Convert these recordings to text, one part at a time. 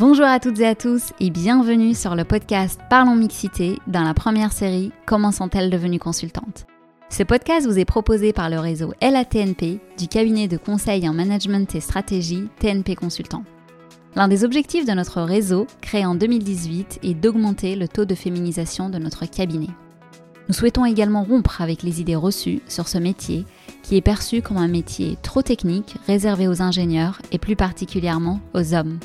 Bonjour à toutes et à tous et bienvenue sur le podcast Parlons Mixité dans la première série Comment sont-elles devenues consultantes Ce podcast vous est proposé par le réseau LATNP du cabinet de conseil en management et stratégie TNP Consultant. L'un des objectifs de notre réseau, créé en 2018, est d'augmenter le taux de féminisation de notre cabinet. Nous souhaitons également rompre avec les idées reçues sur ce métier qui est perçu comme un métier trop technique, réservé aux ingénieurs et plus particulièrement aux hommes.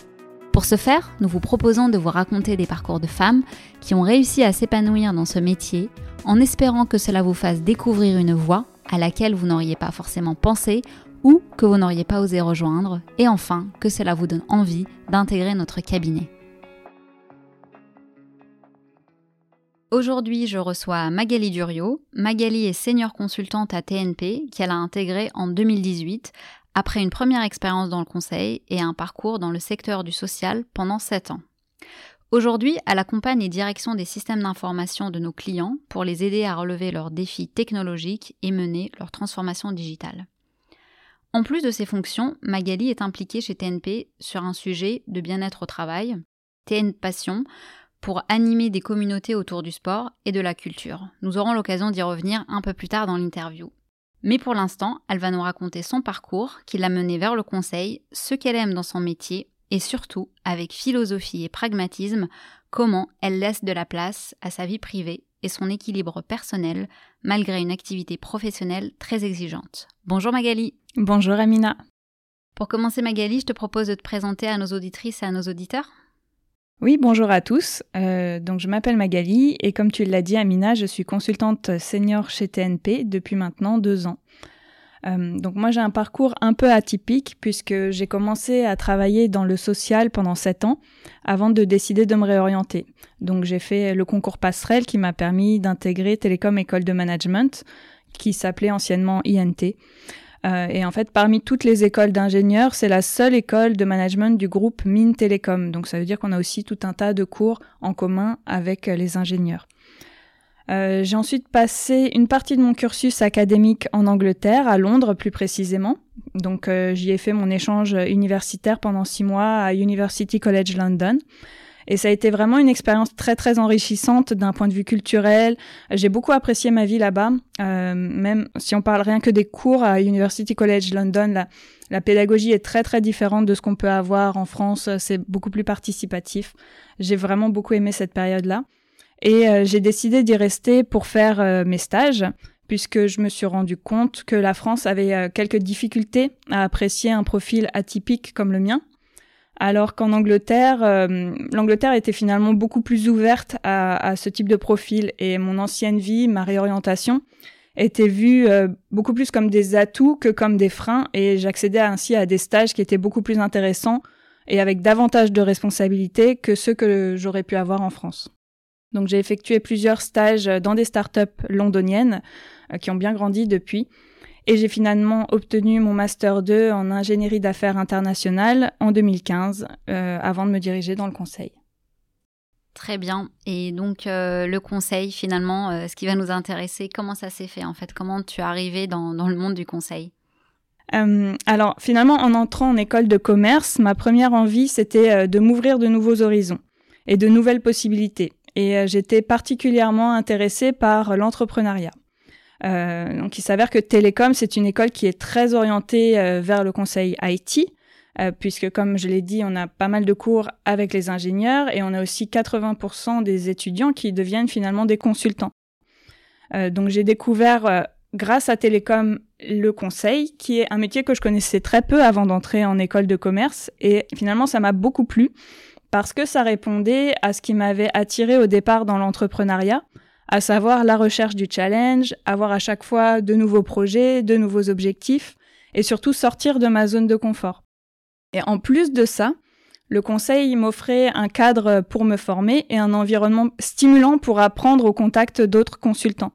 Pour ce faire, nous vous proposons de vous raconter des parcours de femmes qui ont réussi à s'épanouir dans ce métier en espérant que cela vous fasse découvrir une voie à laquelle vous n'auriez pas forcément pensé ou que vous n'auriez pas osé rejoindre et enfin que cela vous donne envie d'intégrer notre cabinet. Aujourd'hui, je reçois Magali Durio. Magali est senior consultante à TNP qu'elle a intégrée en 2018 après une première expérience dans le conseil et un parcours dans le secteur du social pendant 7 ans. Aujourd'hui, elle accompagne les directions des systèmes d'information de nos clients pour les aider à relever leurs défis technologiques et mener leur transformation digitale. En plus de ces fonctions, Magali est impliquée chez TNP sur un sujet de bien-être au travail, TN Passion, pour animer des communautés autour du sport et de la culture. Nous aurons l'occasion d'y revenir un peu plus tard dans l'interview. Mais pour l'instant, elle va nous raconter son parcours qui l'a menée vers le conseil, ce qu'elle aime dans son métier et surtout, avec philosophie et pragmatisme, comment elle laisse de la place à sa vie privée et son équilibre personnel malgré une activité professionnelle très exigeante. Bonjour Magali. Bonjour Amina. Pour commencer Magali, je te propose de te présenter à nos auditrices et à nos auditeurs. Oui, bonjour à tous. Euh, donc je m'appelle Magali et comme tu l'as dit Amina, je suis consultante senior chez TNP depuis maintenant deux ans. Euh, donc moi j'ai un parcours un peu atypique puisque j'ai commencé à travailler dans le social pendant sept ans avant de décider de me réorienter. Donc j'ai fait le concours passerelle qui m'a permis d'intégrer Télécom École de Management qui s'appelait anciennement INT. Euh, et en fait, parmi toutes les écoles d'ingénieurs, c'est la seule école de management du groupe Mine Télécom. Donc ça veut dire qu'on a aussi tout un tas de cours en commun avec euh, les ingénieurs. Euh, j'ai ensuite passé une partie de mon cursus académique en Angleterre, à Londres plus précisément. Donc j'y ai fait mon échange universitaire pendant six mois à University College London. Et ça a été vraiment une expérience très très enrichissante d'un point de vue culturel. J'ai beaucoup apprécié ma vie là-bas, euh, même si on parle rien que des cours à University College London, la, pédagogie est très très différente de ce qu'on peut avoir en France. C'est beaucoup plus participatif. J'ai vraiment beaucoup aimé cette période-là. Et euh, j'ai décidé d'y rester pour faire euh, mes stages puisque je me suis rendu compte que la France avait euh, quelques difficultés à apprécier un profil atypique comme le mien alors qu'en Angleterre, euh, l'Angleterre était finalement beaucoup plus ouverte à, ce type de profil et mon ancienne vie, ma réorientation, était vue euh, beaucoup plus comme des atouts que comme des freins et j'accédais ainsi à des stages qui étaient beaucoup plus intéressants et avec davantage de responsabilités que ceux que j'aurais pu avoir en France. Donc j'ai effectué plusieurs stages dans des startups londoniennes euh, qui ont bien grandi depuis et j'ai finalement obtenu mon master 2 en ingénierie d'affaires internationales en 2015 euh, avant de me diriger dans le conseil. Très bien. Et donc euh, le conseil, finalement, euh, ce qui va nous intéresser, comment ça s'est fait en fait? Comment tu es arrivé dans, dans le monde du conseil? Alors finalement, en entrant en école de commerce, ma première envie, c'était de m'ouvrir de nouveaux horizons et de nouvelles possibilités. Et j'étais particulièrement intéressée par l'entrepreneuriat. Euh, donc il s'avère que Télécom, c'est une école qui est très orientée euh, vers le conseil IT, euh, puisque comme je l'ai dit, on a pas mal de cours avec les ingénieurs et on a aussi 80% des étudiants qui deviennent finalement des consultants. donc j'ai découvert grâce à Télécom le conseil, qui est un métier que je connaissais très peu avant d'entrer en école de commerce, et finalement ça m'a beaucoup plu parce que ça répondait à ce qui m'avait attiré au départ dans l'entrepreneuriat, à savoir la recherche du challenge, avoir à chaque fois de nouveaux projets, de nouveaux objectifs, et surtout sortir de ma zone de confort. Et en plus de ça, le conseil m'offrait un cadre pour me former et un environnement stimulant pour apprendre au contact d'autres consultants.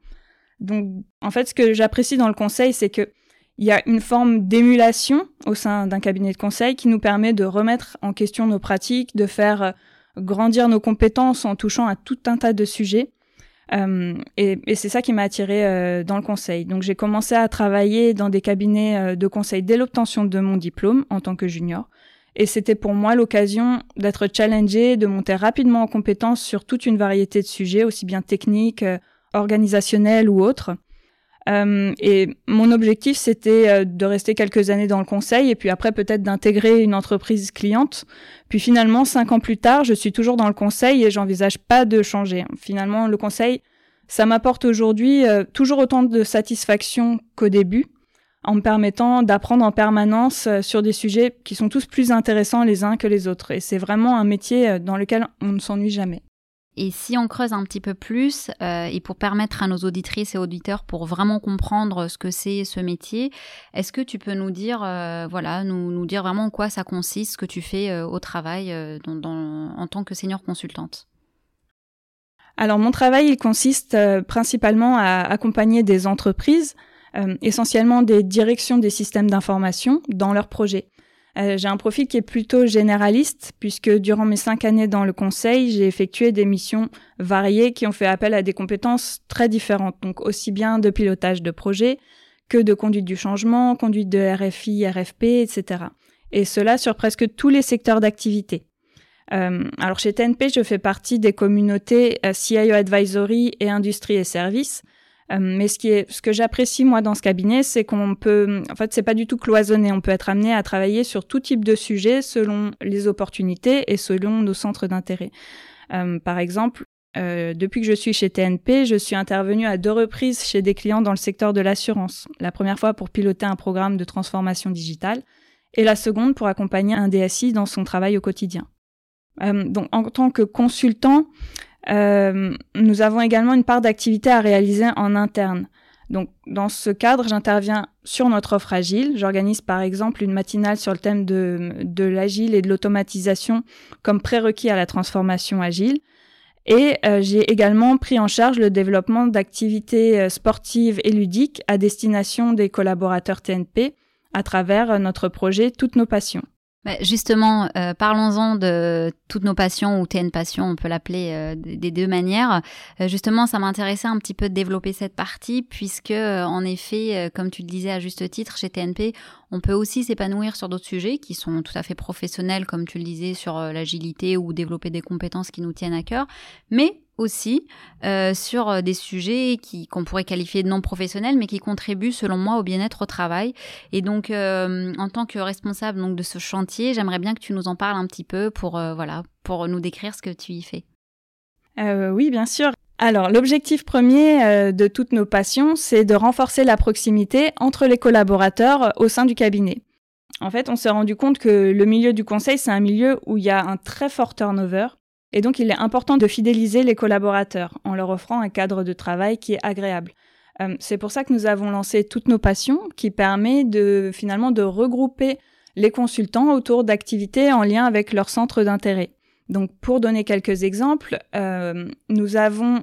Donc, en fait, ce que j'apprécie dans le conseil, c'est que il y a une forme d'émulation au sein d'un cabinet de conseil qui nous permet de remettre en question nos pratiques, de faire grandir nos compétences en touchant à tout un tas de sujets et, et c'est ça qui m'a attirée euh, dans le conseil. Donc j'ai commencé à travailler dans des cabinets euh, de conseil dès l'obtention de mon diplôme en tant que junior. Et c'était pour moi l'occasion d'être challengé, de monter rapidement en compétence sur toute une variété de sujets, aussi bien techniques, euh, organisationnels ou autres. Euh, et mon objectif, c'était euh, de rester quelques années dans le conseil et puis après peut-être d'intégrer une entreprise cliente. Puis finalement, cinq ans plus tard, je suis toujours dans le conseil et j'envisage pas de changer. Finalement, le conseil, ça m'apporte aujourd'hui euh, toujours autant de satisfaction qu'au début, en me permettant d'apprendre en permanence sur des sujets qui sont tous plus intéressants les uns que les autres. Et c'est vraiment un métier dans lequel on ne s'ennuie jamais. Et si on creuse un petit peu plus, euh, et pour permettre à nos auditrices et auditeurs pour vraiment comprendre ce que c'est ce métier, est-ce que tu peux nous dire, euh, voilà, nous, nous, dire vraiment en quoi ça consiste, ce que tu fais euh, au travail en tant que senior consultante? Alors mon travail, il consiste principalement à accompagner des entreprises, essentiellement des directions des systèmes d'information, dans leurs projets. Euh, j'ai un profil qui est plutôt généraliste, puisque durant mes cinq années dans le conseil, j'ai effectué des missions variées qui ont fait appel à des compétences très différentes, donc aussi bien de pilotage de projet que de conduite du changement, conduite de RFI, RFP, etc. Et cela sur presque tous les secteurs d'activité. Euh, alors chez TNP, je fais partie des communautés euh, CIO Advisory et Industrie et Services, mais ce qui est, ce que j'apprécie moi dans ce cabinet, c'est qu'on peut, en fait, c'est pas du tout cloisonné. On peut être amené à travailler sur tout type de sujet selon les opportunités et selon nos centres d'intérêt. Euh, par exemple, euh, depuis que je suis chez TNP, je suis intervenue à deux reprises chez des clients dans le secteur de l'assurance. La première fois pour piloter un programme de transformation digitale et la seconde pour accompagner un DSI dans son travail au quotidien. Euh, donc en tant que consultant, euh, nous avons également une part d'activité à réaliser en interne. Donc, dans ce cadre, j'interviens sur notre offre agile. J'organise par exemple une matinale sur le thème de, de l'agile et de l'automatisation comme prérequis à la transformation agile. Et euh, j'ai également pris en charge le développement d'activités euh, sportives et ludiques à destination des collaborateurs TNP à travers notre projet Toutes nos passions. Bah, justement, euh, parlons-en de toutes nos passions ou TN passion, on peut l'appeler euh, des deux manières. Euh, justement, ça m'intéressait un petit peu de développer cette partie puisque, en effet, comme tu le disais à juste titre, chez TNP, on peut aussi s'épanouir sur d'autres sujets qui sont tout à fait professionnels, comme tu le disais, sur l'agilité ou développer des compétences qui nous tiennent à cœur. Mais aussi euh, sur euh, des sujets qui qu'on pourrait qualifier de non professionnels, mais qui contribuent selon moi au bien-être au travail. Et donc, euh, en tant que responsable donc de ce chantier, j'aimerais bien que tu nous en parles un petit peu pour voilà pour nous décrire ce que tu y fais. oui, bien sûr. Alors, l'objectif premier de toutes nos passions, c'est de renforcer la proximité entre les collaborateurs au sein du cabinet. En fait, on s'est rendu compte que le milieu du conseil, c'est un milieu où il y a un très fort turnover. Et donc, il est important de fidéliser les collaborateurs en leur offrant un cadre de travail qui est agréable. Euh, c'est pour ça que nous avons lancé toutes nos passions, qui permet de finalement de regrouper les consultants autour d'activités en lien avec leur centre d'intérêt. Donc, pour donner quelques exemples, euh, nous avons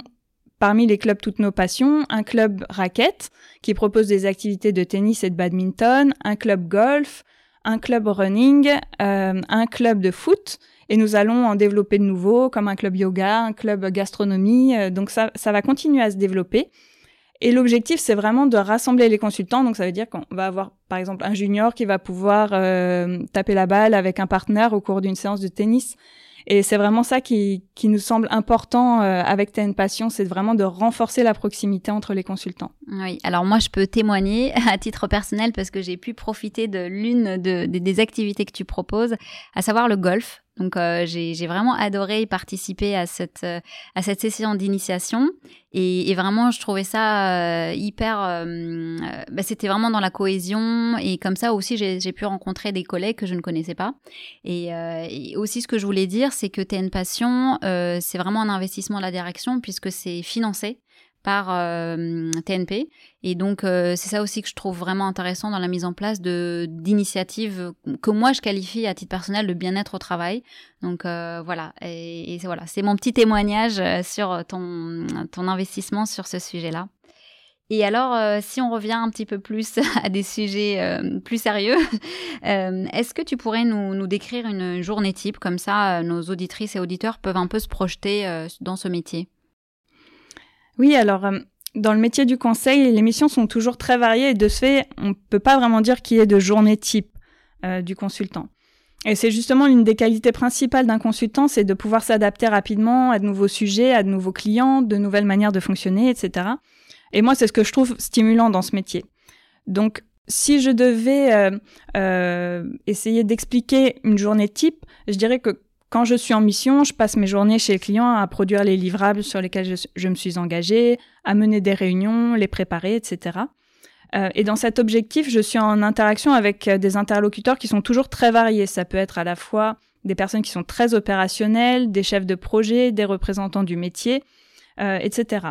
parmi les clubs toutes nos passions un club raquette qui propose des activités de tennis et de badminton, un club golf, un club running, euh, un club de foot et nous allons en développer de nouveaux, comme un club yoga, un club gastronomie. Euh, donc ça, ça va continuer à se développer. Et l'objectif, c'est vraiment de rassembler les consultants. Donc ça veut dire qu'on va avoir, par exemple, un junior qui va pouvoir euh, taper la balle avec un partenaire au cours d'une séance de tennis. Et c'est vraiment ça qui, qui nous semble important euh, avec TN Passion, c'est vraiment de renforcer la proximité entre les consultants. Oui, alors moi je peux témoigner à titre personnel parce que j'ai pu profiter de l'une de, des activités que tu proposes, à savoir le golf. Donc euh, j'ai vraiment adoré participer à cette euh, à cette session d'initiation. Et, et, vraiment je trouvais ça euh, hyper euh, bah, c'était vraiment dans la cohésion. Et comme ça aussi j'ai pu rencontrer des collègues que je ne connaissais pas. Et, et aussi ce que je voulais dire c'est que TN Passion c'est vraiment un investissement de la direction puisque c'est financé par TNP. Euh, et donc, euh, c'est ça aussi que je trouve vraiment intéressant dans la mise en place d'initiatives que moi je qualifie à titre personnel de bien-être au travail. Donc euh, voilà, et, voilà, c'est mon petit témoignage sur ton ton investissement sur ce sujet-là. Et alors, si on revient un petit peu plus à des sujets plus sérieux, est-ce que tu pourrais nous, nous, décrire une journée type? Comme ça, nos auditrices et auditeurs peuvent un peu se projeter dans ce métier. Oui, alors euh, dans le métier du conseil, les missions sont toujours très variées et de ce fait, on ne peut pas vraiment dire qu'il y ait de journée type euh, du consultant. Et c'est justement l'une des qualités principales d'un consultant, c'est de pouvoir s'adapter rapidement à de nouveaux sujets, à de nouveaux clients, de nouvelles manières de fonctionner, etc. Et moi, c'est ce que je trouve stimulant dans ce métier. Donc, si je devais euh, essayer d'expliquer une journée type, je dirais que quand je suis en mission, je passe mes journées chez le client à produire les livrables sur lesquels je, me suis engagée, à mener des réunions, les préparer, etc. Euh, et dans cet objectif, je suis en interaction avec des interlocuteurs qui sont toujours très variés. Ça peut être à la fois des personnes qui sont très opérationnelles, des chefs de projet, des représentants du métier, etc.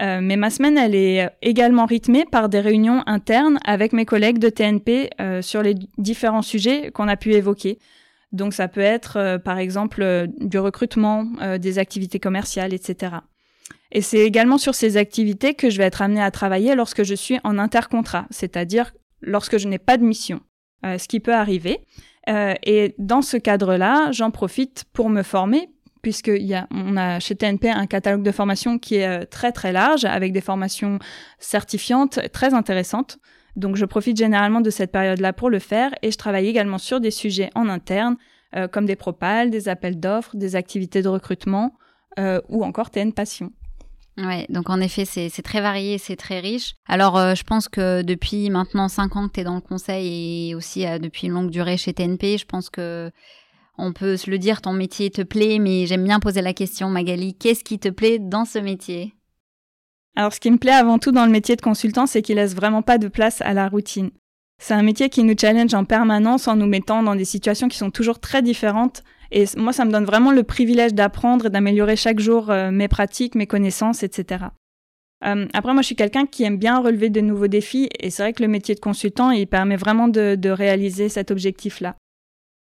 Euh, mais ma semaine, elle est également rythmée par des réunions internes avec mes collègues de TNP euh, sur les différents sujets qu'on a pu évoquer. Donc ça peut être, euh, par exemple, du recrutement, des activités commerciales, etc. Et c'est également sur ces activités que je vais être amenée à travailler lorsque je suis en intercontrat, c'est-à-dire lorsque je n'ai pas de mission, ce qui peut arriver. et dans ce cadre-là, j'en profite pour me former, puisqu'on a, on a chez TNP un catalogue de formation qui est euh, très très large, avec des formations certifiantes très intéressantes. Donc je profite généralement de cette période-là pour le faire et je travaille également sur des sujets en interne, euh, comme des propales, des appels d'offres, des activités de recrutement euh, ou encore TN Passion. Ouais, donc en effet, c'est très varié, c'est très riche. Alors, je pense que depuis maintenant 5 ans que tu es dans le conseil et aussi depuis une longue durée chez TNP, je pense que on peut se le dire, ton métier te plaît, mais j'aime bien poser la question, Magali, qu'est-ce qui te plaît dans ce métier? Alors, ce qui me plaît avant tout dans le métier de consultant, c'est qu'il laisse vraiment pas de place à la routine. C'est un métier qui nous challenge en permanence en nous mettant dans des situations qui sont toujours très différentes. Et moi, ça me donne vraiment le privilège d'apprendre et d'améliorer chaque jour euh, mes pratiques, mes connaissances, etc. Euh, après, moi, je suis quelqu'un qui aime bien relever de nouveaux défis. Et c'est vrai que le métier de consultant, il permet vraiment de réaliser cet objectif-là.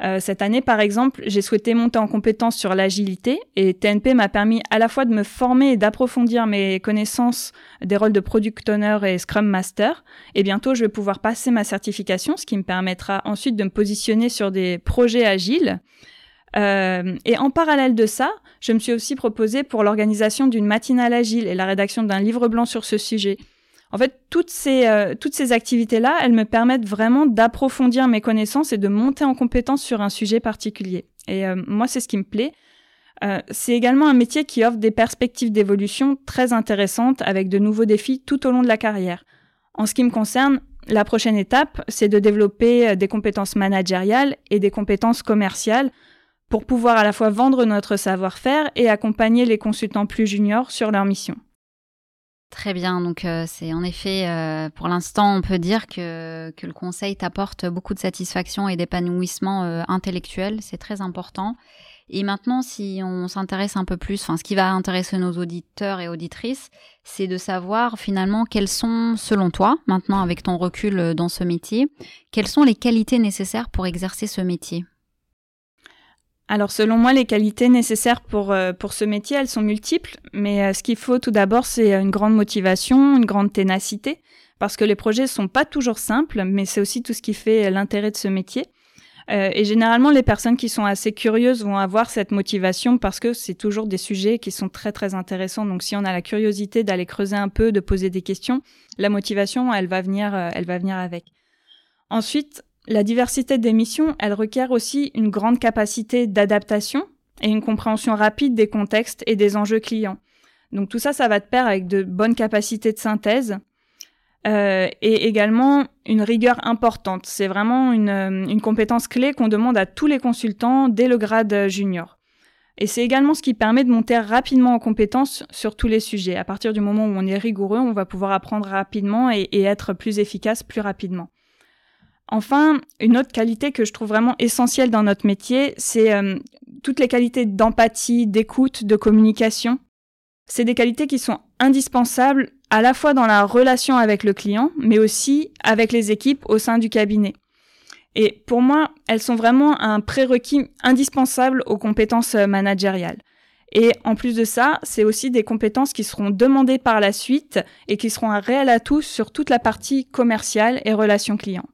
Euh, cette année, par exemple, j'ai souhaité monter en compétence sur l'agilité et TNP m'a permis à la fois de me former et d'approfondir mes connaissances des rôles de product owner et scrum master. Et bientôt, je vais pouvoir passer ma certification, ce qui me permettra ensuite de me positionner sur des projets agiles. Euh, et en parallèle de ça, je me suis aussi proposé pour l'organisation d'une matinale agile et la rédaction d'un livre blanc sur ce sujet. En fait, toutes ces, euh, toutes ces activités-là, elles me permettent vraiment d'approfondir mes connaissances et de monter en compétence sur un sujet particulier. Et euh, moi, c'est ce qui me plaît. Euh, c'est également un métier qui offre des perspectives d'évolution très intéressantes avec de nouveaux défis tout au long de la carrière. En ce qui me concerne, la prochaine étape, c'est de développer des compétences managériales et des compétences commerciales pour pouvoir à la fois vendre notre savoir-faire et accompagner les consultants plus juniors sur leur mission. Très bien, donc euh, c'est en effet, euh, pour l'instant, on peut dire que, que le conseil t'apporte beaucoup de satisfaction et d'épanouissement euh, intellectuel, c'est très important. Et maintenant, si on s'intéresse un peu plus, enfin, ce qui va intéresser nos auditeurs et auditrices, c'est de savoir finalement quelles sont, selon toi, maintenant avec ton recul dans ce métier, quelles sont les qualités nécessaires pour exercer ce métier? Alors selon moi, les qualités nécessaires pour, euh, pour ce métier, elles sont multiples, mais euh, ce qu'il faut tout d'abord, c'est une grande motivation, une grande ténacité, parce que les projets sont pas toujours simples, mais c'est aussi tout ce qui fait l'intérêt de ce métier. Euh, et généralement, les personnes qui sont assez curieuses vont avoir cette motivation parce que c'est toujours des sujets qui sont très très intéressants. Donc si on a la curiosité d'aller creuser un peu, de poser des questions, la motivation, elle va venir, elle va venir avec. Ensuite, la diversité des missions, elle requiert aussi une grande capacité d'adaptation et une compréhension rapide des contextes et des enjeux clients. Donc tout ça, ça va de pair avec de bonnes capacités de synthèse euh, et également une rigueur importante. C'est vraiment une, une, compétence clé qu'on demande à tous les consultants dès le grade junior. Et c'est également ce qui permet de monter rapidement en compétence sur tous les sujets. À partir du moment où on est rigoureux, on va pouvoir apprendre rapidement et être plus efficace plus rapidement. Enfin, une autre qualité que je trouve vraiment essentielle dans notre métier, c'est euh, toutes les qualités d'empathie, d'écoute, de communication. C'est des qualités qui sont indispensables à la fois dans la relation avec le client, mais aussi avec les équipes au sein du cabinet. Et pour moi, elles sont vraiment un prérequis indispensable aux compétences managériales. Et en plus de ça, c'est aussi des compétences qui seront demandées par la suite et qui seront un réel atout sur toute la partie commerciale et relations clients.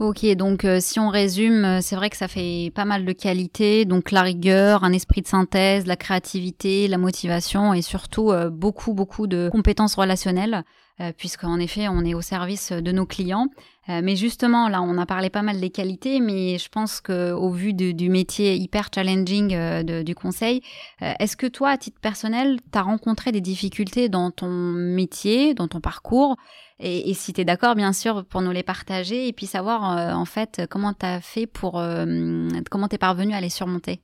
Ok, donc euh, si on résume, euh, c'est vrai que ça fait pas mal de qualités, donc la rigueur, un esprit de synthèse, la créativité, la motivation et surtout euh, beaucoup beaucoup de compétences relationnelles, puisqu'en effet on est au service de nos clients. mais justement, là on a parlé pas mal des qualités, mais je pense que au vu du métier hyper challenging du conseil, est-ce que toi, à titre personnel, tu as rencontré des difficultés dans ton métier, dans ton parcours et, si tu es d'accord, bien sûr, pour nous les partager et puis savoir euh, en fait comment tu as fait pour. Euh, comment tu es parvenu à les surmonter.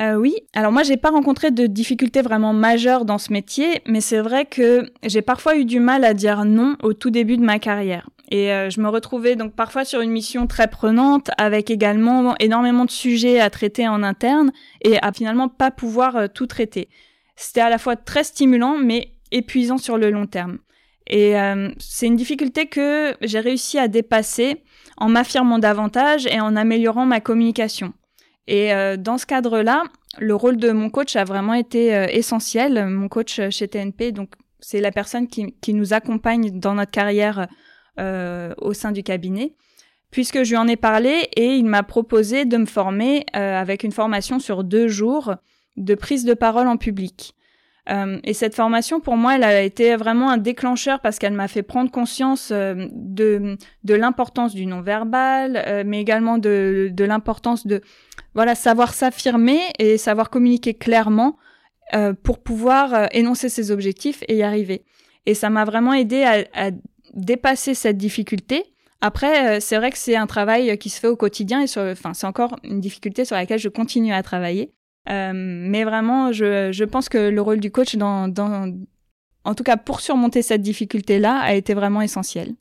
Euh, oui, alors moi j'ai pas rencontré de difficultés vraiment majeures dans ce métier, mais c'est vrai que j'ai parfois eu du mal à dire non au tout début de ma carrière. Et je me retrouvais donc parfois sur une mission très prenante, avec également énormément de sujets à traiter en interne, et à finalement pas pouvoir tout traiter. C'était à la fois très stimulant, mais épuisant sur le long terme. Et euh, c'est une difficulté que j'ai réussi à dépasser en m'affirmant davantage et en améliorant ma communication. Et euh, dans ce cadre-là, le rôle de mon coach a vraiment été euh, essentiel. Mon coach chez TNP, donc c'est la personne qui, qui, nous accompagne dans notre carrière au sein du cabinet, puisque je lui en ai parlé et il m'a proposé de me former avec une formation sur deux jours de prise de parole en public. Euh, et cette formation, pour moi, elle a été vraiment un déclencheur parce qu'elle m'a fait prendre conscience euh, de, de l'importance du non-verbal, euh, mais également de, de l'importance de voilà savoir s'affirmer et savoir communiquer clairement pour pouvoir énoncer ses objectifs et y arriver. Et ça m'a vraiment aidé à, à, dépasser cette difficulté. Après, c'est vrai que c'est un travail qui se fait au quotidien et enfin, c'est encore une difficulté sur laquelle je continue à travailler. Euh, mais vraiment, je, pense que le rôle du coach, dans, en tout cas pour surmonter cette difficulté-là, a été vraiment essentiel.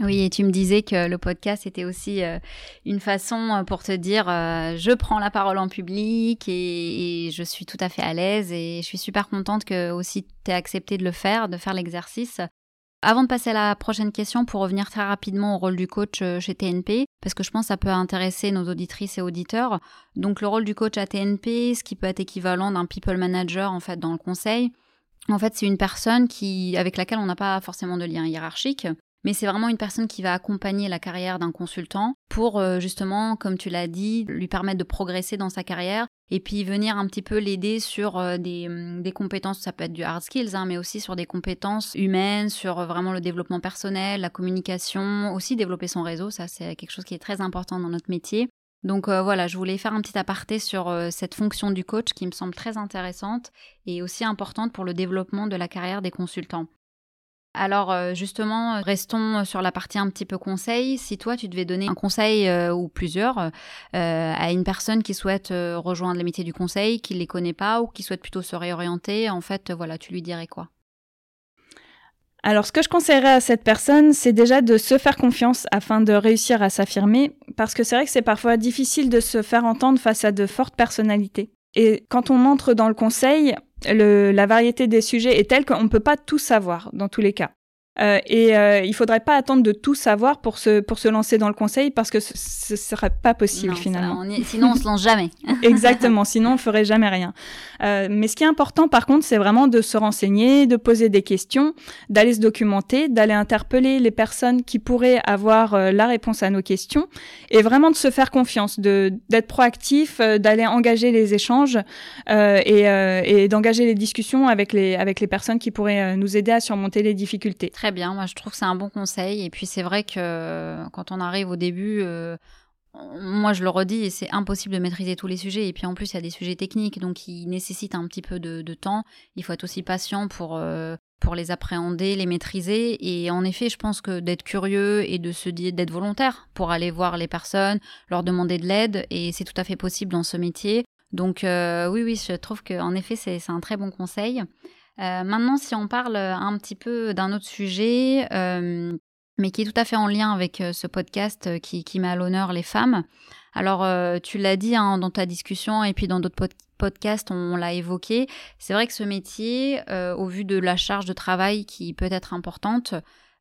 Oui, et tu me disais que le podcast était aussi euh, une façon euh, pour te dire je prends la parole en public et, et, je suis tout à fait à l'aise et je suis super contente que aussi tu aies accepté de le faire, de faire l'exercice. Avant de passer à la prochaine question, pour revenir très rapidement au rôle du coach euh, chez TNP, parce que je pense que ça peut intéresser nos auditrices et auditeurs. Donc le rôle du coach à TNP, ce qui peut être équivalent d'un people manager en fait dans le conseil, en fait c'est une personne qui avec laquelle on n'a pas forcément de lien hiérarchique, mais c'est vraiment une personne qui va accompagner la carrière d'un consultant pour euh, justement, comme tu l'as dit, lui permettre de progresser dans sa carrière et puis venir un petit peu l'aider sur euh, hum, des, compétences, ça peut être du hard skills, hein, mais aussi sur des compétences humaines, sur euh, vraiment le développement personnel, la communication, aussi développer son réseau, ça c'est quelque chose qui est très important dans notre métier. Donc voilà, je voulais faire un petit aparté sur cette fonction du coach qui me semble très intéressante et aussi importante pour le développement de la carrière des consultants. Alors euh, justement, restons sur la partie un petit peu conseil. Si toi, tu devais donner un conseil euh, ou plusieurs euh, à une personne qui souhaite rejoindre les métiers du conseil, qui ne les connaît pas ou qui souhaite plutôt se réorienter, en fait, voilà, tu lui dirais quoi? Alors, ce que je conseillerais à cette personne, c'est déjà de se faire confiance afin de réussir à s'affirmer, parce que c'est vrai que c'est parfois difficile de se faire entendre face à de fortes personnalités. Et quand on entre dans le conseil, la variété des sujets est telle qu'on ne peut pas tout savoir dans tous les cas. Euh, et euh, il faudrait pas attendre de tout savoir pour se, pour se lancer dans le conseil parce que ce ne serait pas possible finalement. sinon, on se lance jamais. Exactement, sinon on ferait jamais rien. Euh, mais ce qui est important par contre, c'est vraiment de se renseigner, de poser des questions, d'aller se documenter, d'aller interpeller les personnes qui pourraient avoir euh, la réponse à nos questions et vraiment de se faire confiance, de d'être proactif, euh, d'aller engager les échanges et, et d'engager les discussions avec les, avec les personnes qui pourraient nous aider à surmonter les difficultés. Très bien, moi je trouve que c'est un bon conseil. Et puis c'est vrai que euh, quand on arrive au début, euh, moi je le redis, c'est impossible de maîtriser tous les sujets. Et puis en plus, il y a des sujets techniques, donc qui nécessitent un petit peu de, temps. Il faut être aussi patient pour, euh, pour les appréhender, les maîtriser. Et en effet, je pense que d'être curieux et de se dire d'être volontaire pour aller voir les personnes, leur demander de l'aide, et c'est tout à fait possible dans ce métier. Donc oui, oui, je trouve qu'en effet, c'est un très bon conseil. Euh, maintenant, si on parle un petit peu d'un autre sujet, euh, mais qui est tout à fait en lien avec euh, ce podcast qui, met à l'honneur les femmes. Alors, tu l'as dit hein, dans ta discussion et puis dans d'autres podcasts, on l'a évoqué. C'est vrai que ce métier, au vu de la charge de travail qui peut être importante,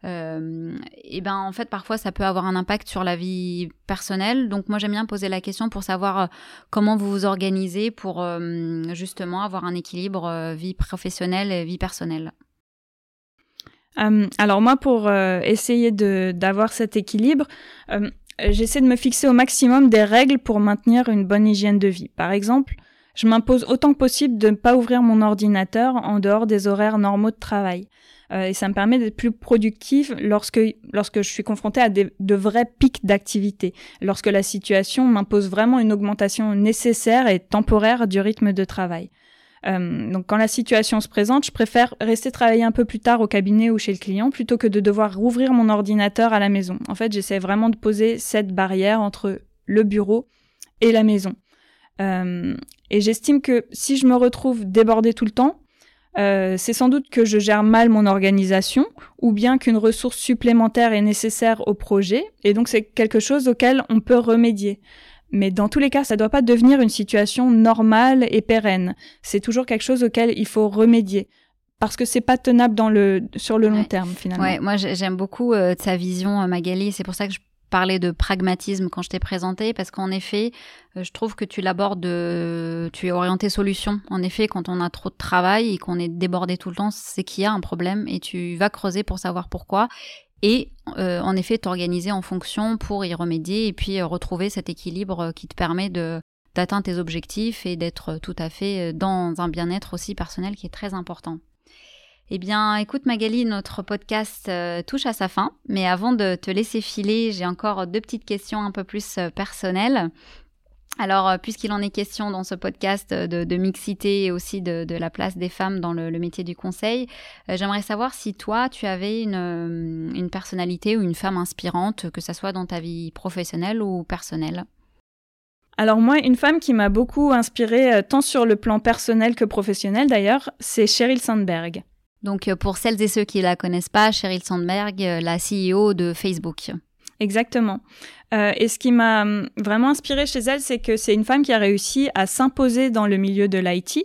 euh, et ben en fait parfois ça peut avoir un impact sur la vie personnelle. Donc moi j'aime bien poser la question pour savoir euh, comment vous vous organisez pour euh, justement avoir un équilibre vie professionnelle et vie personnelle. alors moi, pour essayer d'avoir cet équilibre, j'essaie de me fixer au maximum des règles pour maintenir une bonne hygiène de vie. Par exemple, je m'impose autant que possible de ne pas ouvrir mon ordinateur en dehors des horaires normaux de travail. Euh, et ça me permet d'être plus lorsque, lorsque je suis confrontée à des, de vrais pics d'activité, lorsque la situation m'impose vraiment une augmentation nécessaire et temporaire du rythme de travail. Euh, donc quand la situation se présente, je préfère rester travailler un peu plus tard au cabinet ou chez le client plutôt que de devoir rouvrir mon ordinateur à la maison. En fait, j'essaie vraiment de poser cette barrière entre le bureau et la maison. Euh, et j'estime que si je me retrouve débordée tout le temps, euh, c'est sans doute que je gère mal mon organisation ou bien qu'une ressource supplémentaire est nécessaire au projet et donc c'est quelque chose auquel on peut remédier. Mais dans tous les cas, ça ne doit pas devenir une situation normale et pérenne. C'est toujours quelque chose auquel il faut remédier parce que c'est pas tenable dans le sur le long terme finalement. Ouais, moi j'aime beaucoup euh, sa vision Magali, c'est pour ça que je parler de pragmatisme quand je t'ai présenté parce qu'en effet, euh, je trouve que tu l'abordes, tu es orienté solution. En effet, quand on a trop de travail et qu'on est débordé tout le temps, c'est qu'il y a un problème et tu vas creuser pour savoir pourquoi. Et euh, en effet, t'organiser en fonction pour y remédier et puis euh, retrouver cet équilibre qui te permet de d'atteindre tes objectifs et d'être tout à fait dans un bien-être aussi personnel qui est très important. Eh bien, écoute Magali, notre podcast euh, touche à sa fin, mais avant de te laisser filer, j'ai encore deux petites questions un peu plus euh, personnelles. Alors, euh, puisqu'il en est question dans ce podcast de, mixité et aussi de, la place des femmes dans le, métier du conseil, j'aimerais savoir si toi, tu avais une, une, personnalité ou une femme inspirante, que ce soit dans ta vie professionnelle ou personnelle. Alors moi, une femme qui m'a beaucoup inspirée, tant sur le plan personnel que professionnel d'ailleurs, c'est Sheryl Sandberg. Donc euh, pour celles et ceux qui la connaissent pas, Sheryl Sandberg, euh, la CEO de Facebook. Exactement. Euh, et ce qui m'a hum, vraiment inspiré chez elle, c'est que c'est une femme qui a réussi à s'imposer dans le milieu de l'IT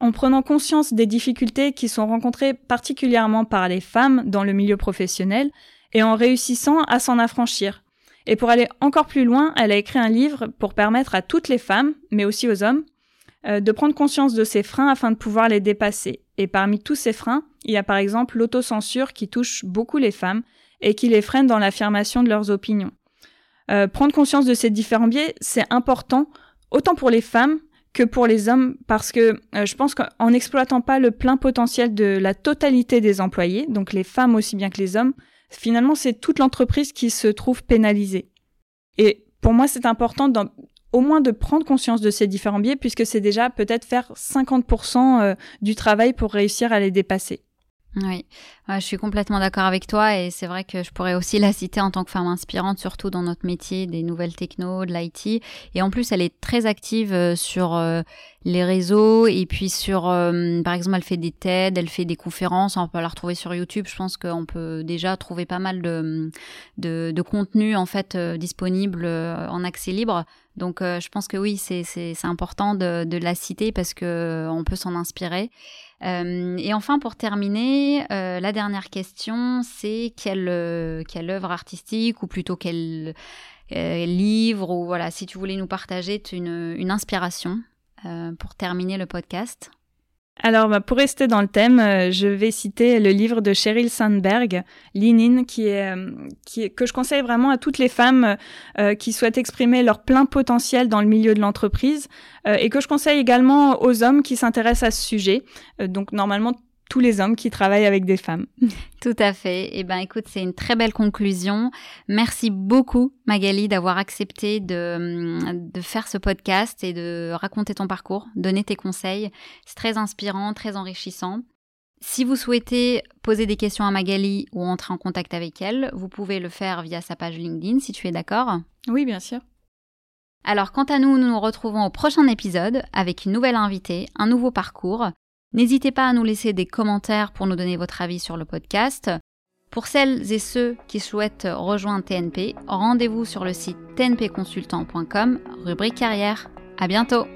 en prenant conscience des difficultés qui sont rencontrées particulièrement par les femmes dans le milieu professionnel et en réussissant à s'en affranchir. Et pour aller encore plus loin, elle a écrit un livre pour permettre à toutes les femmes, mais aussi aux hommes, de prendre conscience de ces freins afin de pouvoir les dépasser. Et parmi tous ces freins, il y a par exemple l'autocensure qui touche beaucoup les femmes et qui les freine dans l'affirmation de leurs opinions. Euh, prendre conscience de ces différents biais, c'est important autant pour les femmes que pour les hommes parce que euh, je pense qu'en n'exploitant pas le plein potentiel de la totalité des employés, donc les femmes aussi bien que les hommes, finalement c'est toute l'entreprise qui se trouve pénalisée. Et pour moi c'est important au moins de prendre conscience de ces différents biais, puisque c'est déjà peut-être faire 50% euh, du travail pour réussir à les dépasser. Oui, je suis complètement d'accord avec toi et c'est vrai que je pourrais aussi la citer en tant que femme inspirante, surtout dans notre métier des nouvelles techno, de l'IT. Et en plus, elle est très active euh, sur euh, les réseaux et puis sur, euh, par exemple, elle fait des TED, elle fait des conférences. On peut la retrouver sur YouTube. Je pense qu'on peut déjà trouver pas mal de, de, de contenu en fait disponible en accès libre. Donc, je pense que oui, c'est important de, de la citer parce que on peut s'en inspirer. Euh, et enfin, pour terminer, euh, la dernière question, c'est quelle, euh, quelle œuvre artistique ou plutôt quel livre ou voilà, si tu voulais nous partager une, une inspiration pour terminer le podcast. Alors, bah, pour rester dans le thème, euh, je vais citer le livre de Sheryl Sandberg, Linin, qui est, euh, qui que je conseille vraiment à toutes les femmes euh, qui souhaitent exprimer leur plein potentiel dans le milieu de l'entreprise, et que je conseille également aux hommes qui s'intéressent à ce sujet. donc, normalement, tous les hommes qui travaillent avec des femmes. Tout à fait. Eh ben, écoute, c'est une très belle conclusion. Merci beaucoup, Magali, d'avoir accepté de, de faire ce podcast et de raconter ton parcours, donner tes conseils. C'est très inspirant, très enrichissant. Si vous souhaitez poser des questions à Magali ou entrer en contact avec elle, vous pouvez le faire via sa page LinkedIn, si tu es d'accord. Oui, bien sûr. Alors, quant à nous, nous nous retrouvons au prochain épisode avec une nouvelle invitée, un nouveau parcours. N'hésitez pas à nous laisser des commentaires pour nous donner votre avis sur le podcast. Pour celles et ceux qui souhaitent rejoindre TNP, rendez-vous sur le site tnpconsultant.com, rubrique carrière. À bientôt!